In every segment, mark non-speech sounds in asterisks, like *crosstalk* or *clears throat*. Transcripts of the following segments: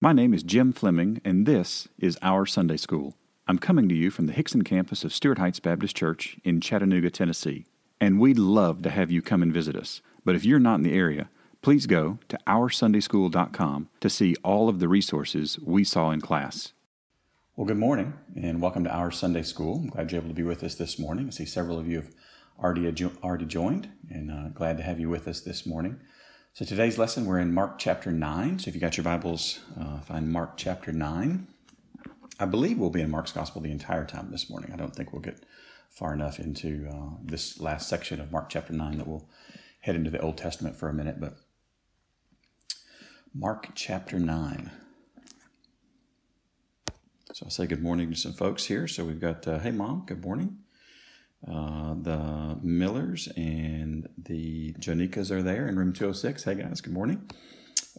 My name is Jim Fleming, and this is Our Sunday School. I'm coming to you from the Hixson campus of Stuart Heights Baptist Church in Chattanooga, Tennessee. And we'd love to have you come and visit us. But if you're not in the area, please go to OurSundaySchool.com to see all of the resources we saw in class. Well, good morning, and welcome to Our Sunday School. I'm glad you're able to be with us this morning. I see several of you have already, already joined, and uh, glad to have you with us this morning. So today's lesson, we're in Mark chapter 9. So if you got your Bibles, uh, find Mark chapter 9. I believe we'll be in Mark's Gospel the entire time this morning. I don't think we'll get far enough into uh, this last section of Mark chapter 9 that we'll head into the Old Testament for a minute. But Mark chapter 9. So I'll say good morning to some folks here. So we've got, uh, hey, Mom, good morning. Uh, the Millers and the Jonikas are there in room 206. Hey guys, good morning.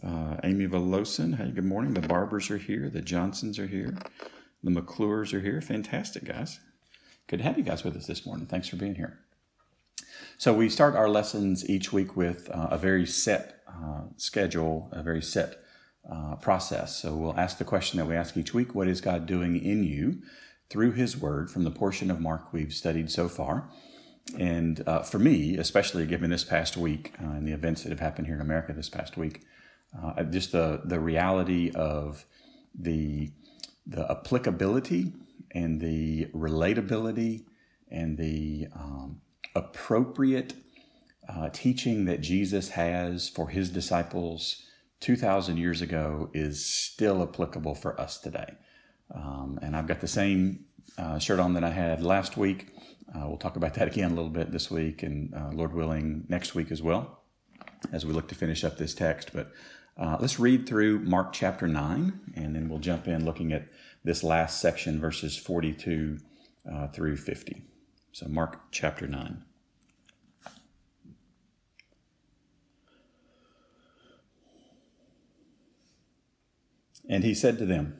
Uh, Amy Velosin, hey, good morning. The Barbers are here. The Johnsons are here. The McClures are here. Fantastic, guys. Good to have you guys with us this morning. Thanks for being here. So, we start our lessons each week with uh, a very set uh, schedule, a very set uh, process. So, we'll ask the question that we ask each week What is God doing in you? Through His Word from the portion of Mark we've studied so far. And uh, for me, especially given this past week uh, and the events that have happened here in America this past week, uh, just the, the reality of the, the applicability and the relatability and the um, appropriate uh, teaching that Jesus has for his disciples 2,000 years ago is still applicable for us today. Um, and I've got the same uh, shirt on that I had last week. Uh, we'll talk about that again a little bit this week and uh, Lord willing next week as well as we look to finish up this text. But uh, let's read through Mark chapter 9 and then we'll jump in looking at this last section, verses 42 uh, through 50. So, Mark chapter 9. And he said to them,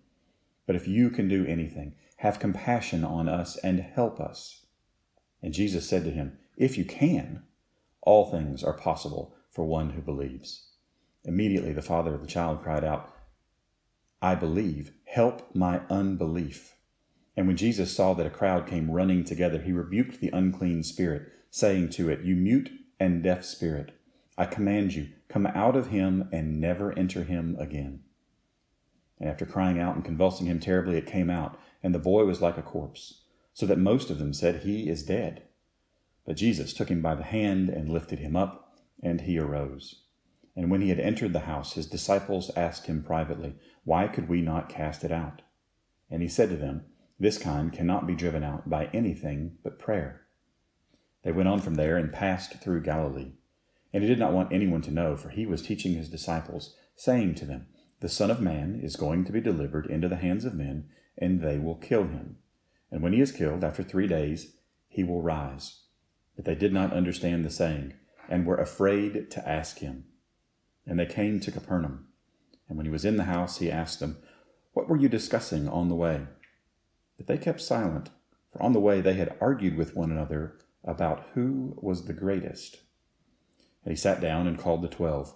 But if you can do anything, have compassion on us and help us. And Jesus said to him, If you can, all things are possible for one who believes. Immediately the father of the child cried out, I believe, Help my unbelief. And when Jesus saw that a crowd came running together, he rebuked the unclean spirit, saying to it, You mute and deaf spirit, I command you, come out of him and never enter him again. And after crying out and convulsing him terribly, it came out, and the boy was like a corpse, so that most of them said, He is dead. But Jesus took him by the hand and lifted him up, and he arose. And when he had entered the house, his disciples asked him privately, Why could we not cast it out? And he said to them, This kind cannot be driven out by anything but prayer. They went on from there and passed through Galilee. And he did not want anyone to know, for he was teaching his disciples, saying to them, The Son of Man is going to be delivered into the hands of men, and they will kill him. And when he is killed, after three days, he will rise. But they did not understand the saying, and were afraid to ask him. And they came to Capernaum. And when he was in the house, he asked them, What were you discussing on the way? But they kept silent, for on the way they had argued with one another about who was the greatest. And he sat down and called the twelve.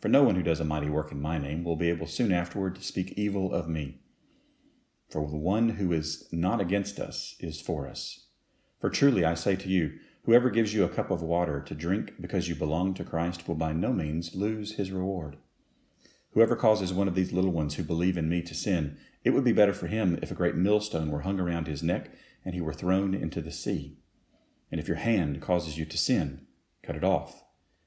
for no one who does a mighty work in my name will be able soon afterward to speak evil of me. For the one who is not against us is for us. For truly I say to you, whoever gives you a cup of water to drink because you belong to Christ will by no means lose his reward. Whoever causes one of these little ones who believe in me to sin, it would be better for him if a great millstone were hung around his neck and he were thrown into the sea. And if your hand causes you to sin, cut it off.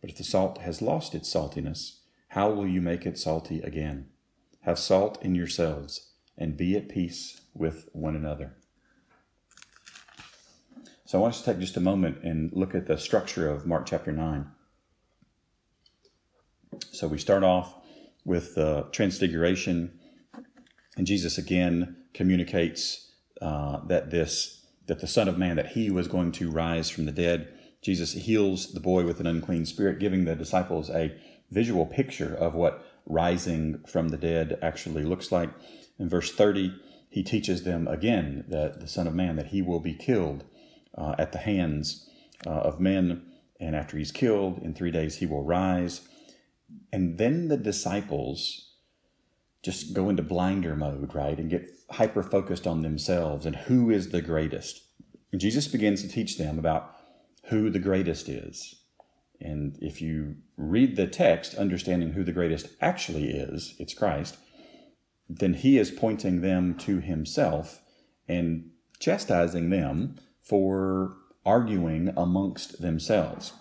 but if the salt has lost its saltiness, how will you make it salty again? Have salt in yourselves, and be at peace with one another. So I want us to take just a moment and look at the structure of Mark chapter 9. So we start off with the transfiguration, and Jesus again communicates uh, that this that the Son of Man that he was going to rise from the dead Jesus heals the boy with an unclean spirit, giving the disciples a visual picture of what rising from the dead actually looks like. In verse 30, he teaches them again that the Son of Man, that he will be killed uh, at the hands uh, of men. And after he's killed, in three days he will rise. And then the disciples just go into blinder mode, right? And get hyper focused on themselves and who is the greatest. And Jesus begins to teach them about who the greatest is. And if you read the text, understanding who the greatest actually is, it's Christ, then he is pointing them to himself and chastising them for arguing amongst themselves.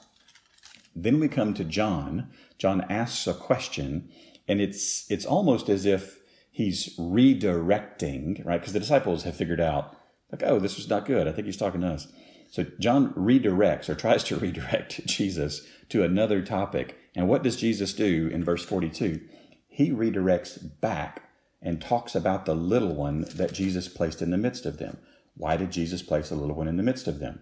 Then we come to John. John asks a question, and it's it's almost as if he's redirecting, right? Because the disciples have figured out, like, oh, this was not good. I think he's talking to us. So John redirects or tries to *laughs* redirect Jesus to another topic. And what does Jesus do in verse 42? He redirects back and talks about the little one that Jesus placed in the midst of them. Why did Jesus place a little one in the midst of them?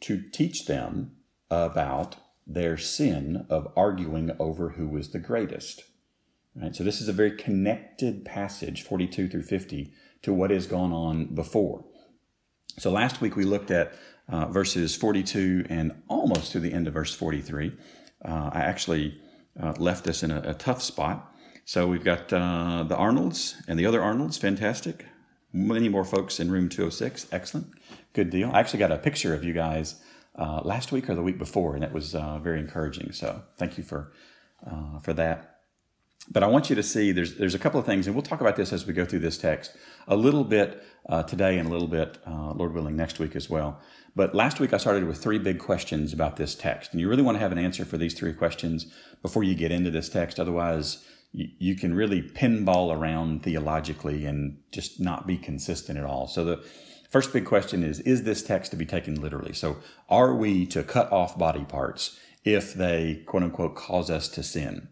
To teach them about their sin of arguing over who was the greatest. Right? So this is a very connected passage, 42 through 50, to what has gone on before. So last week we looked at uh, verses 42 and almost to the end of verse 43. Uh, I actually uh, left us in a, a, tough spot. So we've got uh, the Arnolds and the other Arnolds, fantastic. Many more folks in room 206, excellent. Good deal. I actually got a picture of you guys uh, last week or the week before, and it was uh, very encouraging. So thank you for, for that. But I want you to see there's there's a couple of things, and we'll talk about this as we go through this text a little bit uh, today and a little bit, uh, Lord willing, next week as well. But last week I started with three big questions about this text, and you really want to have an answer for these three questions before you get into this text. Otherwise, you, you can really pinball around theologically and just not be consistent at all. So the first big question is: Is this text to be taken literally? So are we to cut off body parts if they quote unquote cause us to sin?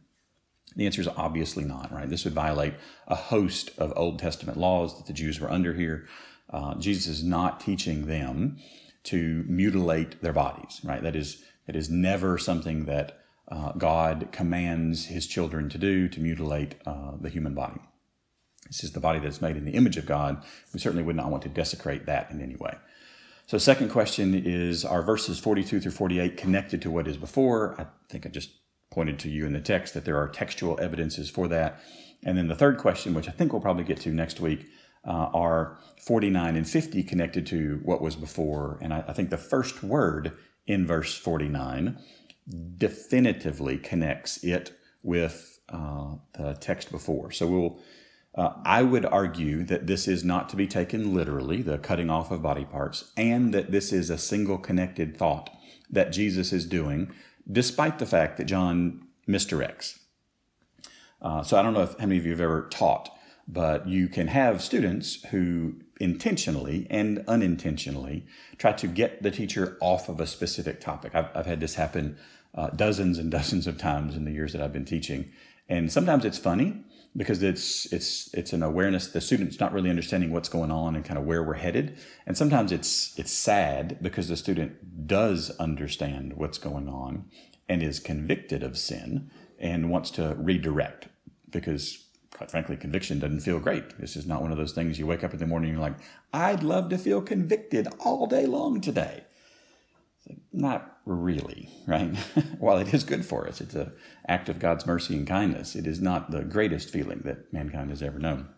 The answer is obviously not, right? This would violate a host of Old Testament laws that the Jews were under here. Uh, Jesus is not teaching them to mutilate their bodies, right? That is, that is never something that uh, God commands his children to do, to mutilate uh, the human body. This is the body that's made in the image of God. We certainly would not want to desecrate that in any way. So, second question is Are verses 42 through 48 connected to what is before? I think I just pointed to you in the text that there are textual evidences for that. And then the third question, which I think we'll probably get to next week, uh, are 49 and 50 connected to what was before. And I, I think the first word in verse 49 definitively connects it with uh, the text before. So we'll. Uh, I would argue that this is not to be taken literally, the cutting off of body parts, and that this is a single connected thought that Jesus is doing despite the fact that John misdirects. Uh, so I don't know if how many of you have ever taught, but you can have students who intentionally and unintentionally try to get the teacher off of a specific topic. I've, I've had this happen uh, dozens and *laughs* dozens of times in the years that I've been teaching, and sometimes it's funny because it's it's it's an awareness the student's not really understanding what's going on and kind of where we're headed. And sometimes it's it's sad because the student does understand what's going on and is convicted of sin and wants to redirect because quite frankly conviction doesn't feel great. This is not one of those things you wake up in the morning and you're like i'd love to feel convicted all day long today. Not really, right? *laughs* While it is good for us, it's an act of God's mercy and kindness. It is not the greatest feeling that mankind has ever known.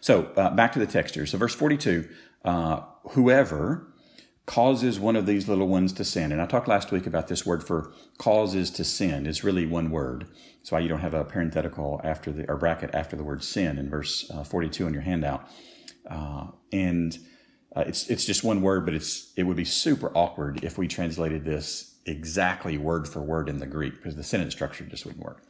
So uh, back to the text here. So verse 42, uh, whoever causes one of these little ones to sin. And I talked last week about this word for causes to sin. It's really one word. That's why you don't have a parenthetical after the or bracket after the word sin in verse uh, 42 in your handout. Uh, and uh, it's it's just one word, but it's it would be super awkward if we translated this exactly word for word in the Greek because the sentence structure just wouldn't work.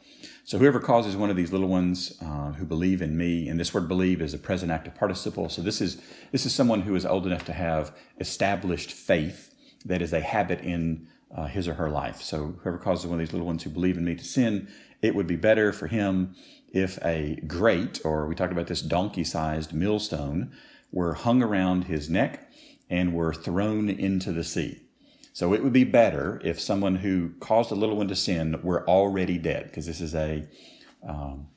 So whoever causes one of these little ones uh, who believe in me, and this word believe is a present active participle. So this is this is someone who is old enough to have established faith that is a habit in uh, his or her life. So whoever causes one of these little ones who believe in me to sin, it would be better for him if a great, or we talked about this donkey-sized millstone, were hung around his neck and were thrown into the sea. So it would be better if someone who caused a little one to sin were already dead, because this is a, um,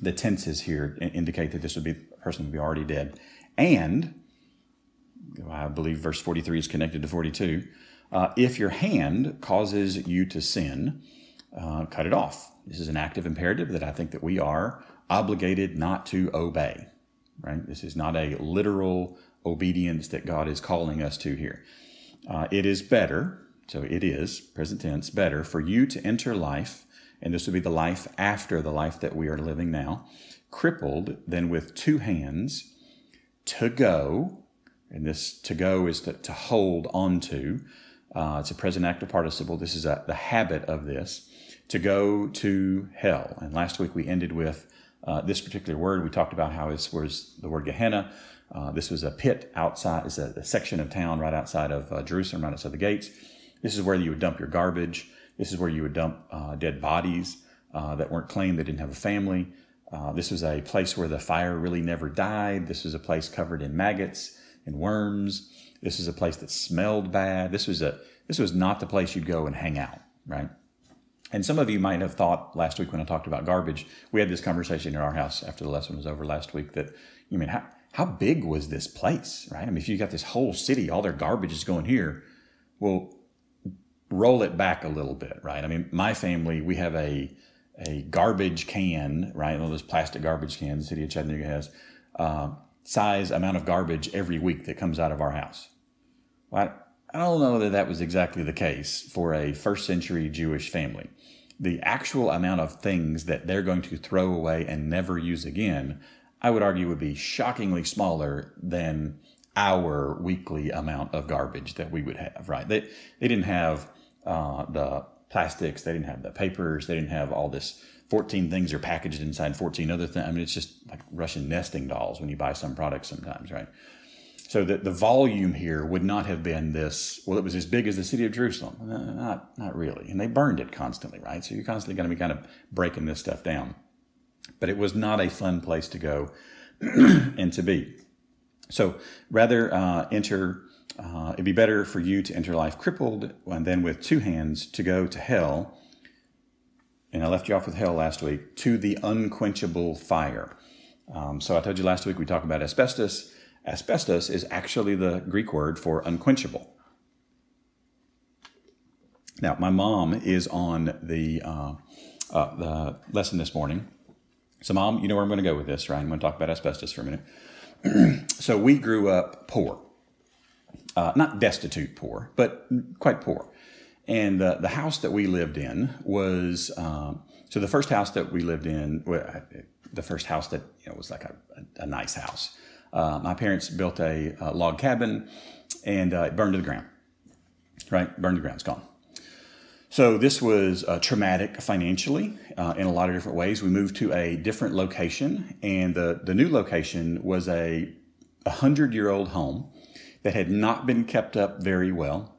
the tenses here indicate that this would be, a person would be already dead. And, I believe verse 43 is connected to 42. Uh, if your hand causes you to sin, uh, cut it off. This is an active imperative that I think that we are obligated not to obey right? This is not a literal obedience that God is calling us to here. Uh, it is better, so it is, present tense, better for you to enter life, and this would be the life after the life that we are living now, crippled than with two hands to go, and this to go is to, to hold onto. Uh, it's a present active participle. This is a, the habit of this to go to hell. And last week we ended with uh, this particular word, we talked about how this was the word Gehenna. Uh, this was a pit outside, it's a, a, section of town right outside of uh, Jerusalem, right outside the gates. This is where you would dump your garbage. This is where you would dump uh, dead bodies uh, that weren't claimed, they didn't have a family. This was a place where the fire really never died. This was a place covered in maggots and worms. This was a place that smelled bad. This was a this was not the place you'd go and hang out, right? And some of you might have thought last week when I talked about garbage, we had this conversation in our house after the lesson was over last week that, you mean, how, how big was this place, right? I mean, if you got this whole city, all their garbage is going here, well, roll it back a little bit, right? I mean, my family, we have a, a garbage can, right? One of those plastic garbage cans the city of Chattanooga has, uh, size amount of garbage every week that comes out of our house. Well, I don't know that that was exactly the case for a first century Jewish family. the actual amount of things that they're going to throw away and never use again, I would argue would be shockingly smaller than our weekly amount of garbage that we would have, right? They, they didn't have uh, the plastics, they didn't have the papers, they didn't have all this 14 things are packaged inside 14 other things. I mean, it's just like Russian nesting dolls when you buy some products sometimes, right? So that the volume here would not have been this, well, it was as big as the city of Jerusalem. Not, not really. And they burned it constantly, right? So you're constantly going to be kind of breaking this stuff down. But it was not a fun place to go *clears throat* and to be. So rather uh, enter, uh, it'd be better for you to enter life crippled and then with two hands to go to hell. And I left you off with hell last week, to the unquenchable fire. Um, so I told you last week we talked about asbestos. Asbestos is actually the Greek word for unquenchable. Now, my mom is on the, uh, uh, the lesson this morning. So, mom, you know where I'm going to go with this, right? I'm going to talk about asbestos for a minute. *clears throat* so, we grew up poor, uh, not destitute poor, but quite poor. And uh, the house that we lived in was um, so the first house that we lived in, the first house that you know was like a, a nice house. Uh, my parents built a, a log cabin, and uh, it burned to the ground. Right, burned to the ground. It's gone. So this was uh, traumatic financially uh, in a lot of different ways. We moved to a different location, and the the new location was a hundred year old home that had not been kept up very well.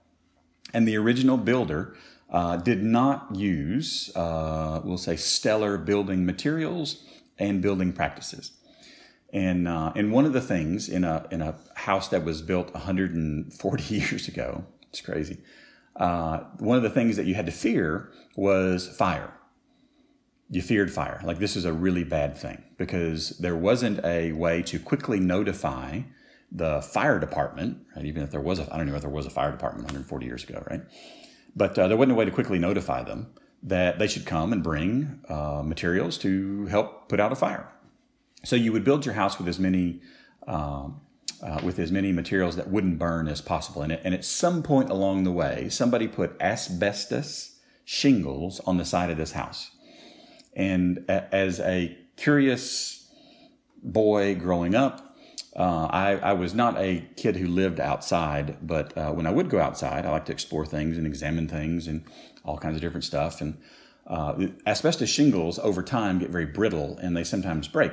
And the original builder uh, did not use, uh, we'll say, stellar building materials and building practices. And, uh, and one of the things in a, in a house that was built 140 *laughs* years ago, it's crazy, uh, one of the things that you had to fear was fire. You feared fire. Like this is a really bad thing because there wasn't a way to quickly notify the fire department, right? Even if there was a, I don't know if there was a fire department 140 years ago, right? But uh, there wasn't a way to quickly notify them that they should come and bring uh, materials to help put out a fire. So you would build your house with as many um, uh, with as many materials that wouldn't burn as possible in it. And at some point along the way, somebody put asbestos shingles on the side of this house. And a- as a curious boy growing up, uh, I, I, was not a kid who lived outside, but uh, when I would go outside, I like to explore things and examine things and all kinds of different stuff. And uh, asbestos shingles over time get very brittle and they sometimes break.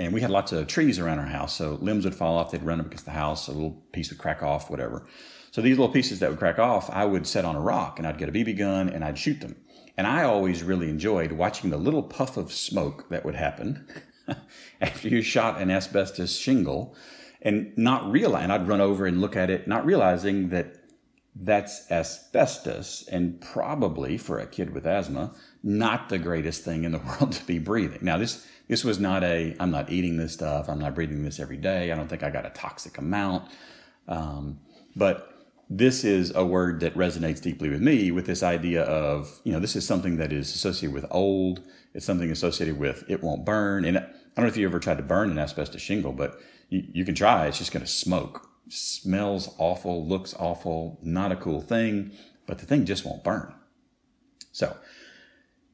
And we had lots of trees around our house, so limbs would fall off, they'd run up against the house, a little piece would crack off, whatever. So these little pieces that would crack off, I would set on a rock and I'd get a BB gun and I'd shoot them. And I always really enjoyed watching the little puff of smoke that would happen *laughs* after you shot an asbestos shingle and not realize, and I'd run over and look at it, not realizing that that's asbestos and probably for a kid with asthma, not the greatest thing in the *laughs* world to be breathing. Now, this, this was not a, I'm not eating this stuff. I'm not breathing this every day. I don't think I got a toxic amount. Um, but this is a word that resonates deeply with me with this idea of, you know, this is something that is associated with old. It's something associated with it won't burn. And I don't know if you ever tried to burn an asbestos shingle, but you, you can try. It's just going to smoke. Smells awful, looks awful, not a cool thing, but the thing just won't burn. So,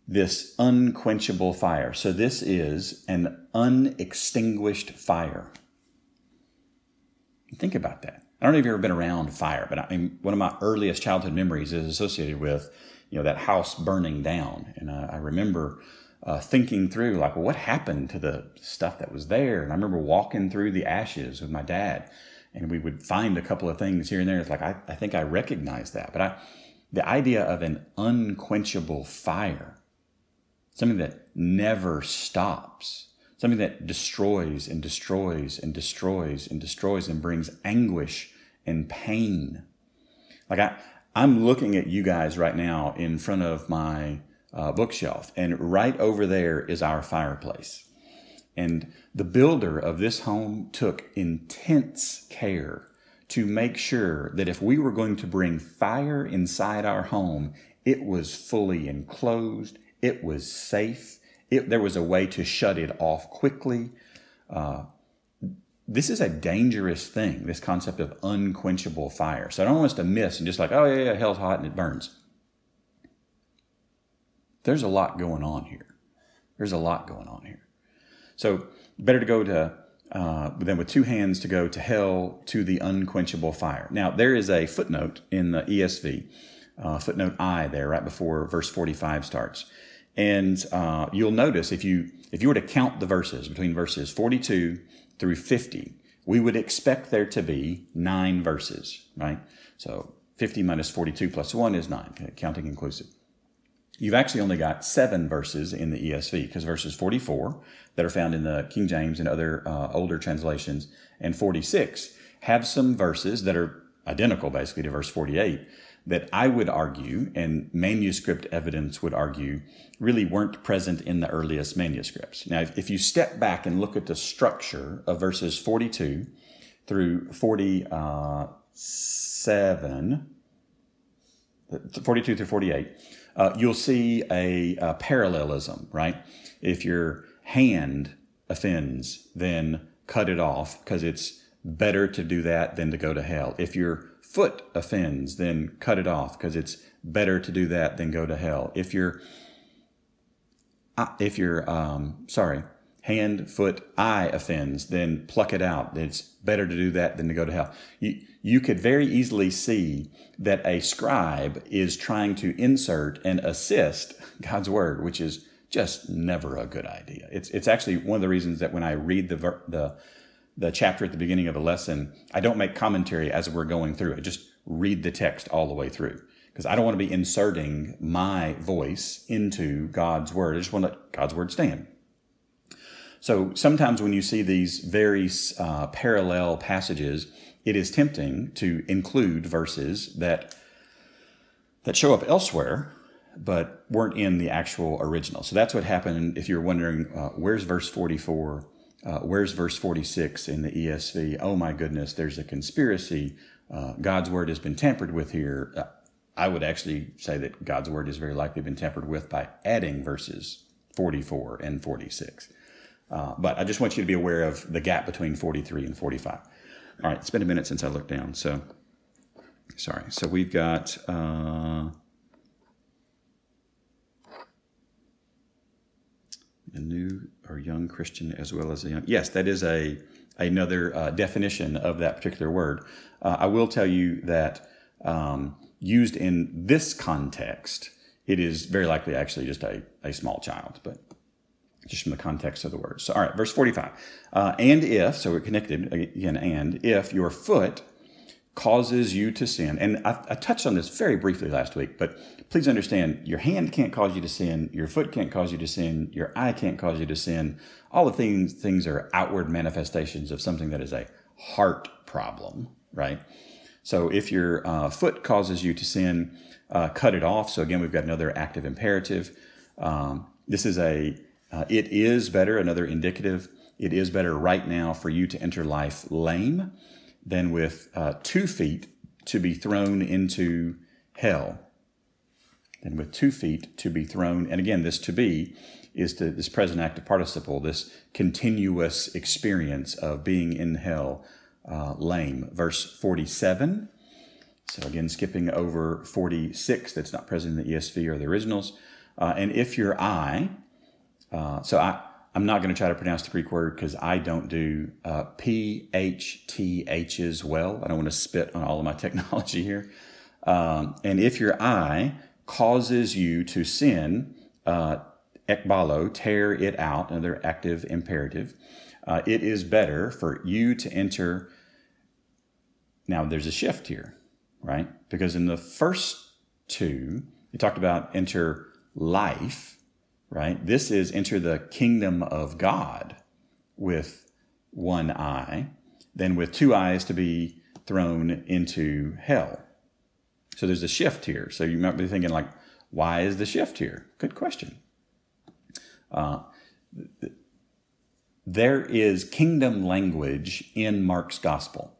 this unquenchable fire. So, this is an unextinguished fire. Think about that. I don't know if you've ever been around fire, but I mean, one of my earliest childhood memories is associated with, you know, that house burning down. And I, I remember uh, thinking through like, well, what happened to the stuff that was there? And I remember walking through the ashes with my dad, and we would find a couple of things here and there. It's like I, I think I recognize that, but I, the idea of an unquenchable fire, something that never stops, something that destroys and destroys and destroys and destroys and brings anguish and pain. Like I, I'm looking at you guys right now in front of my uh, bookshelf, and right over there is our fireplace. And the builder of this home took intense care to make sure that if we were going to bring fire inside our home, it was fully enclosed, it was safe, it, there was a way to shut it off quickly. Uh, this is a dangerous thing, this concept of unquenchable fire. So I don't want us to miss and just like, oh, yeah, yeah, hell's hot and it burns. there's a lot going on here. There's a lot going on here. So better to go to uh, than with two hands to go to hell to the unquenchable fire. Now there is a footnote in the ESV, uh, footnote I there right before verse 45 starts, and uh, you'll notice if you if you were to count the verses between verses 42 through 50, we would expect there to be nine verses, right? So 50 minus 42 plus 1 is 9, counting inclusive. You've actually only got seven verses in the ESV because verses 44 that are found in the King James and other uh, older translations and 46 have some verses that are identical basically to verse 48 that I would argue and manuscript evidence would argue really weren't present in the earliest manuscripts. Now, if, if you step back and look at the structure of verses 42 through 47, uh, 42 through 48, uh, you'll see a, a parallelism, right? If your hand offends, then cut it off because it's better to do that than to go to hell. If your foot offends, then cut it off because it's better to do that than go to hell. If your uh, if your um, sorry hand, foot, eye offends, then pluck it out. It's better to do that than to go to hell. You, you could very easily see that a scribe is trying to insert and assist God's word, which is just never a good idea. It's, it's actually one of the reasons that when I read the, the, the chapter at the beginning of a lesson, I don't make commentary as we're going through I Just read the text all the way through because I don't want to be inserting my voice into God's word. I just want to let God's word stand. So sometimes when you see these very uh, parallel passages, it is tempting to include verses that that show up elsewhere, but weren't in the actual original. So that's what happened. If you're wondering, uh, where's verse 44? Uh, where's verse 46 in the ESV? Oh my goodness, there's a conspiracy. Uh, God's word has been tampered with here. Uh, I would actually say that God's word has very likely been tampered with by adding verses 44 and 46. Uh, but I just want you to be aware of the gap between 43 and 45. All right, it's been a minute since I looked down. So, sorry. So we've got. A new or young Christian as well as a young. Yes, that is a another uh, definition of that particular word. Uh, I will tell you that um, used in this context, it is very likely actually just a, a small child, but just from the context of the words. So, all right, verse 45. Uh, and if, so we're connected again, and if your foot causes you to sin, and I, I, touched on this very briefly last week, but please understand your hand can't cause you to sin, your foot can't cause you to sin, your eye can't cause you to sin. All the things, things are outward manifestations of something that is a heart problem, right? So if your uh, foot causes you to sin, uh, cut it off. So again, we've got another active imperative. Um, this is a uh, it is better, another indicative, it is better right now for you to enter life lame than with uh, two feet to be thrown into hell. Than with two feet to be thrown, and again, this to be is to this present active participle, this continuous experience of being in hell uh, lame. Verse 47. So again, skipping over 46, that's not present in the ESV or the originals. Uh, and if your eye, uh, so I, I'm not going to try to pronounce the Greek word because I don't do uh, PHTHs well. I don't want to spit on all of my *laughs* technology here. Um, and if your eye causes you to sin, uh, ekbalo, tear it out, another active imperative, uh, it is better for you to enter. Now, there's a shift here, right? Because in the first two, you talked about enter life right? This is enter the kingdom of God with one eye, then with two eyes to be thrown into hell. So there's a shift here. So you might be thinking, like, why is the shift here? Good question. Uh, there is kingdom language in Mark's gospel.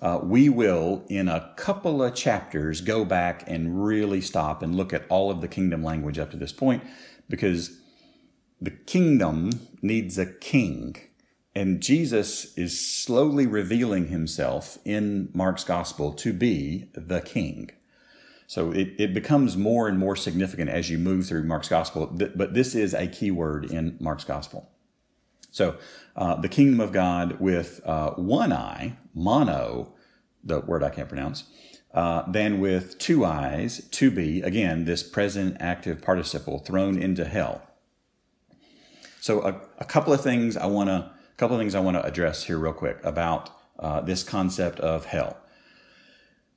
Uh, we will, in a couple of chapters, go back and really stop and look at all of the kingdom language up to this point because the kingdom needs a king. And Jesus is slowly revealing himself in Mark's gospel to be the king. So it, it becomes more and more significant as you move through Mark's gospel, but this is a key word in Mark's gospel. So uh, the kingdom of God with uh, one eye, mono, the word I can't pronounce, uh, than with two eyes, to be, again, this present active participle thrown into hell. So a, a couple of things I want to, a couple of things I want to address here real quick about uh, this concept of hell.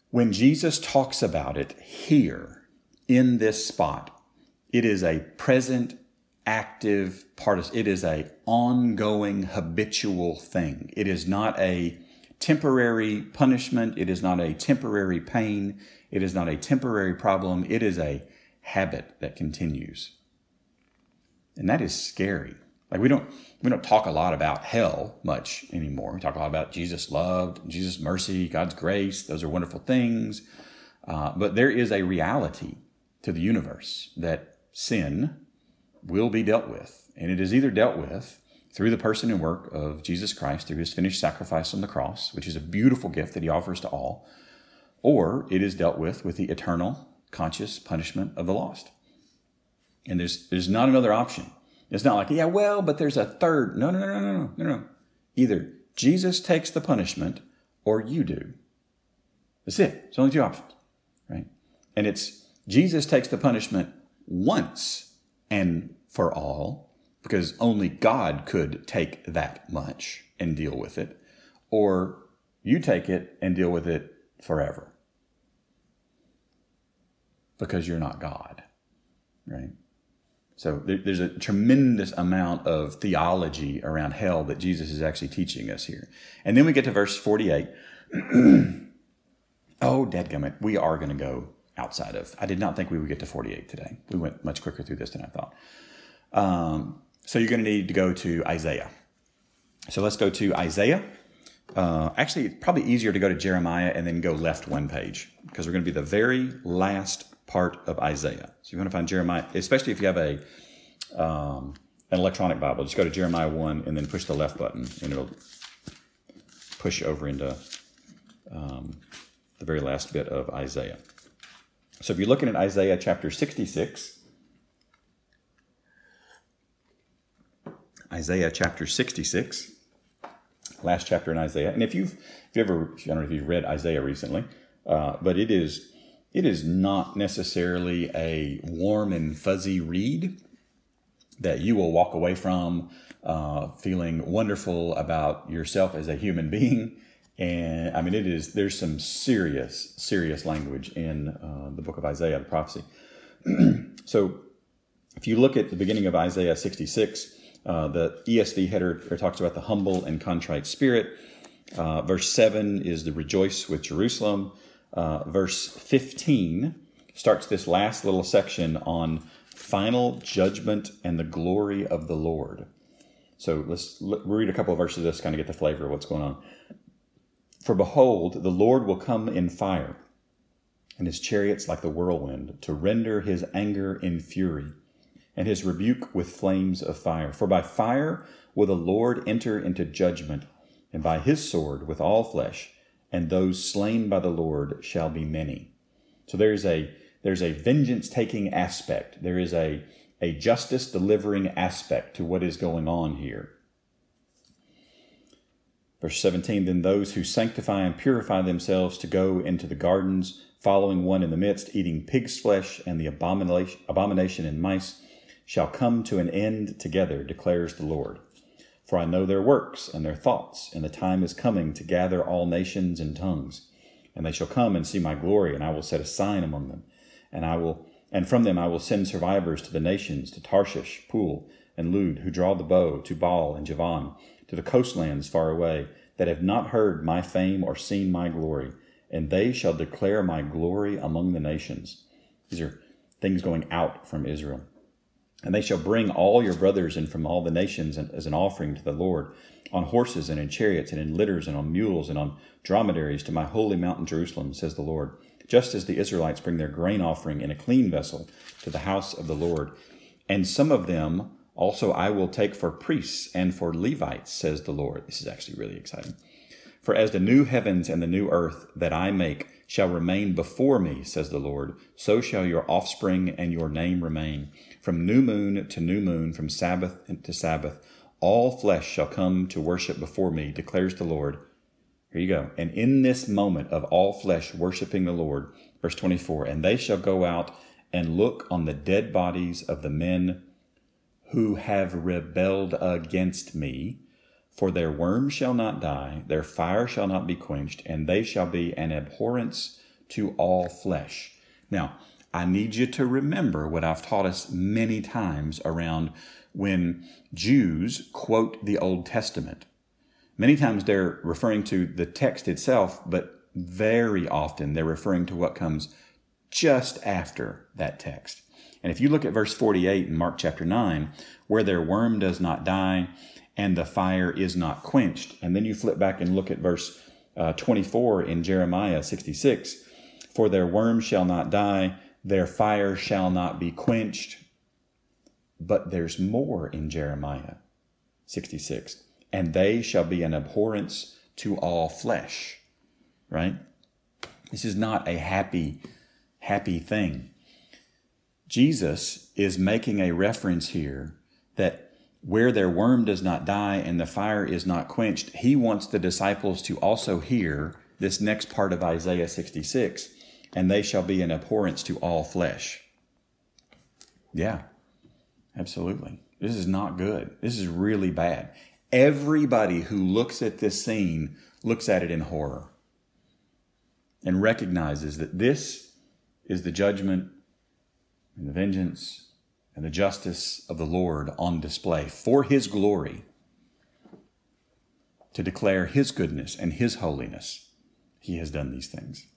When Jesus talks about it here in this spot, it is a present active part. It is a ongoing habitual thing. It is not a temporary punishment. It is not a temporary pain. It is not a temporary problem. It is a habit that continues. And that is scary. Like we don't we don't talk a lot about hell much anymore. We talk a lot about Jesus' loved, Jesus' mercy, God's grace. Those are wonderful things. Uh, but there is a reality to the universe that sin will be dealt with. And it is either dealt with through the person and work of Jesus Christ, through his finished sacrifice on the cross, which is a beautiful gift that he offers to all, or it is dealt with with the eternal conscious punishment of the lost. And there's, there's not another option. It's not like, yeah, well, but there's a third. No, no, no, no, no, no, no. Either Jesus takes the punishment or you do. That's it. It's only two options, right? And it's Jesus takes the punishment once and for all, because only God could take that much and deal with it, or you take it and deal with it forever because you're not God, right? So there's a tremendous amount of theology around hell that Jesus is actually teaching us here. And then we get to verse 48. *clears throat* oh, dadgummit, we are going to go outside of. I did not think we would get to 48 today. We went much quicker through this than I thought. Um, so you're going to need to go to Isaiah. So let's go to Isaiah. Uh, actually, it's probably easier to go to Jeremiah and then go left one page because we're going to be the very last part of Isaiah. So you're going to find Jeremiah, especially if you have a um, an electronic Bible. Just go to Jeremiah one and then push the left button, and it'll push over into um, the very last bit of Isaiah. So if you're looking at Isaiah chapter 66, Isaiah chapter 66, last chapter in Isaiah. And if you've, if you ever, I don't know if you've read Isaiah recently, uh, but it is, it is not necessarily a warm and fuzzy read that you will walk away from uh, feeling wonderful about yourself as a human being and I mean, it is, there's some serious, serious language in uh, the book of Isaiah, the prophecy. *clears throat* so if you look at the beginning of Isaiah 66, uh, the ESV header talks about the humble and contrite spirit. Uh, verse 7 is the rejoice with Jerusalem. Uh, verse 15 starts this last little section on final judgment and the glory of the Lord. So let's read a couple of verses of this, kind of get the flavor of what's going on. For behold, the Lord will come in fire, and his chariots like the whirlwind, to render his anger in fury, and his rebuke with flames of fire. For by fire will the Lord enter into judgment, and by his sword with all flesh, and those slain by the Lord shall be many. So there's a there's a vengeance taking aspect. There is a a justice delivering aspect to what is going on here. Verse 17 Then those who sanctify and purify themselves to go into the gardens, following one in the midst, eating pig's flesh and the abomination, abomination and mice, shall come to an end together, declares the Lord. For I know their works and their thoughts, and the time is coming to gather all nations and tongues. And they shall come and see my glory, and I will set a sign among them. And I will and from them I will send survivors to the nations, to Tarshish, Pul, and Lud, who draw the bow, to Baal and Javan, to the coastlands far away, that have not heard my fame or seen my glory, and they shall declare my glory among the nations. These are things going out from Israel. And they shall bring all your brothers and from all the nations as an offering to the Lord, on horses and in chariots and in litters and on mules and on dromedaries to my holy mountain Jerusalem, says the Lord. Just as the Israelites bring their grain offering in a clean vessel to the house of the Lord. And some of them also, I will take for priests and for Levites, says the Lord. This is actually really exciting. For as the new heavens and the new earth that I make shall remain before me, says the Lord, so shall your offspring and your name remain. From new moon to new moon, from Sabbath to Sabbath, all flesh shall come to worship before me, declares the Lord. Here you go. And in this moment of all flesh worshiping the Lord, verse 24, and they shall go out and look on the dead bodies of the men who have rebelled against me for their worm shall not die, their fire shall not be quenched, and they shall be an abhorrence to all flesh. Now, I need you to remember what I've taught us many times around when Jews quote the Old Testament. Many times they're referring to the text itself, but very often they're referring to what comes just after that text. And if you look at verse 48 in Mark chapter 9, where their worm does not die, and the fire is not quenched. And then you flip back and look at verse uh, 24 in Jeremiah 66 For their worm shall not die, their fire shall not be quenched. But there's more in Jeremiah 66 and they shall be an abhorrence to all flesh. Right? This is not a happy, happy thing. Jesus is making a reference here that where their worm does not die and the fire is not quenched, he wants the disciples to also hear this next part of Isaiah 66 and they shall be an abhorrence to all flesh. Yeah, absolutely. This is not good. This is really bad. Everybody who looks at this scene looks at it in horror and recognizes that this is the judgment and the vengeance and the justice of the Lord on display for his glory to declare his goodness and his holiness. He has done these things.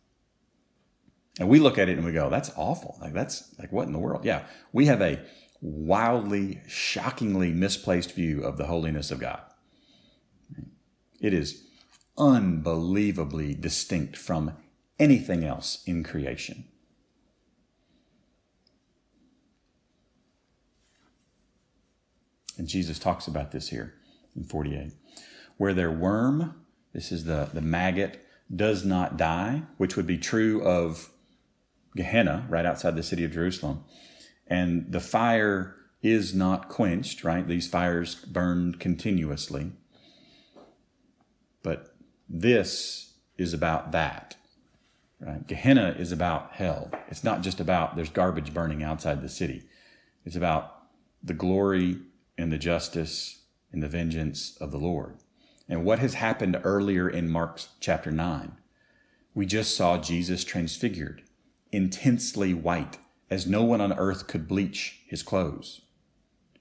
And we look at it and we go, that's awful. Like, that's like, what in the world? Yeah. We have a wildly, shockingly misplaced view of the holiness of God. It is unbelievably distinct from anything else in creation. And Jesus talks about this here in 48. Where their worm, this is the, the maggot, does not die, which would be true of Gehenna, right outside the city of Jerusalem. And the fire is not quenched, right? These fires burned continuously. But this is about that, right? Gehenna is about hell. It's not just about there's garbage burning outside the city. It's about the glory and the justice and the vengeance of the Lord. And what has happened earlier in Mark's chapter 9? We just saw Jesus transfigured, intensely white, as no one on earth could bleach his clothes.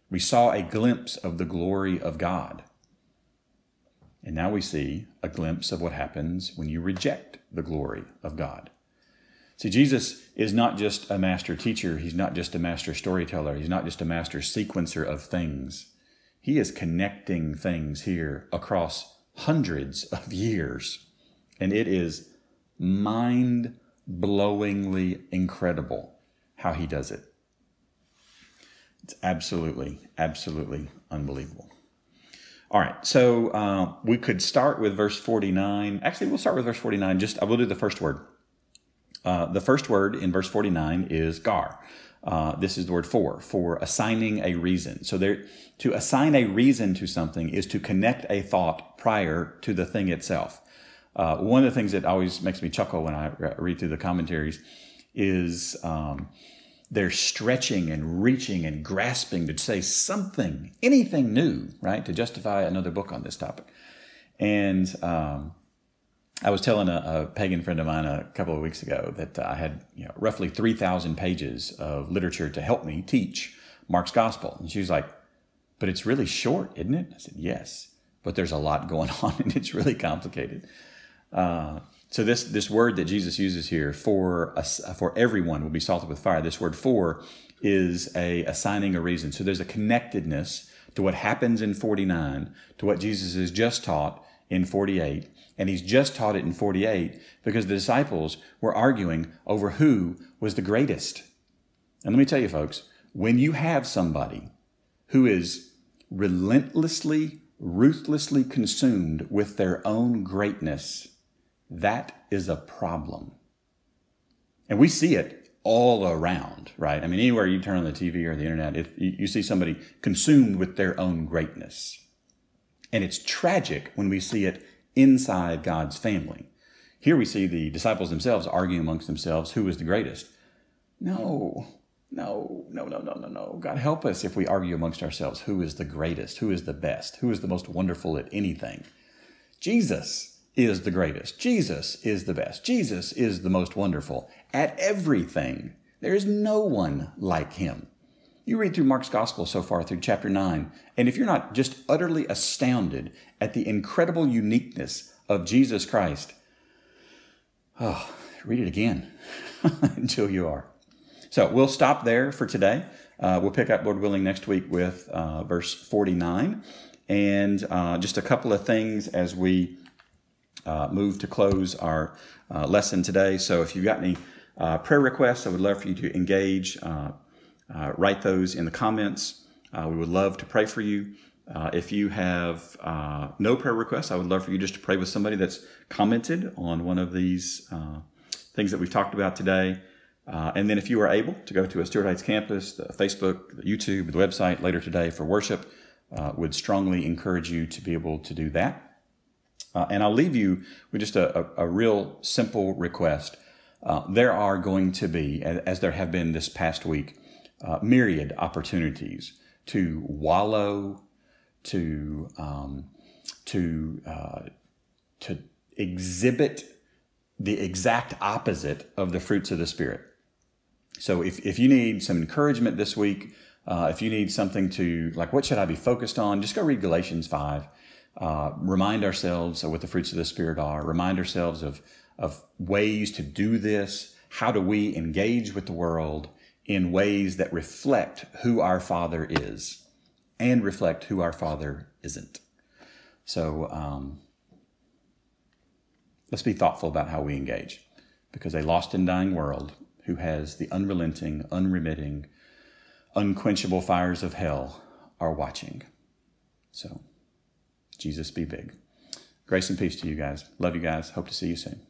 We saw a glimpse of the glory of God. And now we see a glimpse of what happens when you reject the glory of God. See, Jesus is not just a master teacher. He's not just a master storyteller. He's not just a master sequencer of things. He is connecting things here across hundreds of years. And it is mind blowingly incredible how he does it. It's absolutely, absolutely unbelievable. All right, so uh, we could start with verse 49. Actually, we'll start with verse 49. Just I will do the first word. Uh, the first word in verse 49 is gar. Uh, this is the word for, for assigning a reason. So there, to assign a reason to something is to connect a thought prior to the thing itself. Uh, one of the things that always makes me chuckle when I read through the commentaries is um, they're stretching and reaching and grasping to say something, anything new, right, to justify another book on this topic. And um, I was telling a, a, pagan friend of mine a couple of weeks ago that I had you know, roughly 3,000 pages of literature to help me teach Mark's gospel. And she was like, but it's really short, isn't it? I said, yes, but there's a lot going *laughs* on and it's really complicated. Uh, so this, this word that Jesus uses here for, for everyone will be salted with fire. This word for is a assigning a reason. So there's a connectedness to what happens in 49 to what Jesus has just taught in 48 and he's just taught it in 48 because the disciples were arguing over who was the greatest. And let me tell you, folks, when you have somebody who is relentlessly ruthlessly consumed with their own greatness, that is a problem. And we see it all around, right? I mean, anywhere you turn on the TV or the internet, if you see somebody consumed with their own greatness. And it's tragic when we see it inside God's family. Here we see the disciples themselves arguing amongst themselves who is the greatest. No, no, no, no, no, no, no. God help us if we argue amongst ourselves who is the greatest, who is the best, who is the most wonderful at anything. Jesus is the greatest. Jesus is the best. Jesus is the most wonderful at everything. There is no one like him. You read through Mark's gospel so far through chapter 9, and if you're not just utterly astounded at the incredible uniqueness of Jesus Christ, oh, read it again *laughs* until you are. So we'll stop there for today. Uh, we'll pick up, Lord willing, next week with uh, verse 49. And uh, just a couple of things as we uh, move to close our uh, lesson today. So if you've got any uh, prayer requests, I would love for you to engage uh, write those in the comments. Uh, we would love to pray for you. Uh, if you have uh, no prayer requests, I would love for you just to pray with somebody that's commented on one of these uh, things that we've talked about today. Uh, and then, if you are able to go to a Stuart Heights campus, the Facebook, the YouTube, the website later today for worship, would strongly encourage you to be able to do that. And I'll leave you with just a, a, a real simple request. there are going to be, as there have been this past week, uh, myriad opportunities to wallow, to um, to uh, to exhibit the exact opposite of the fruits of the spirit. So if, if you need some encouragement this week, uh, if you need something to like, what should I be focused on? Just go read Galatians five. Uh, remind ourselves of what the fruits of the spirit are. Remind ourselves of of ways to do this. How do we engage with the world? in ways that reflect who our Father is and reflect who our Father isn't. So um, let's be thoughtful about how we engage because a lost and dying world who has the unrelenting, unremitting, unquenchable fires of hell are watching. So, Jesus be big. Grace and peace to you guys. Love you guys. Hope to see you soon.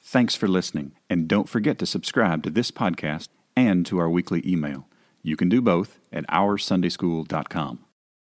Thanks for listening, and don't forget to subscribe to this podcast and to our weekly email. You can do both at OurSundaySchool.com.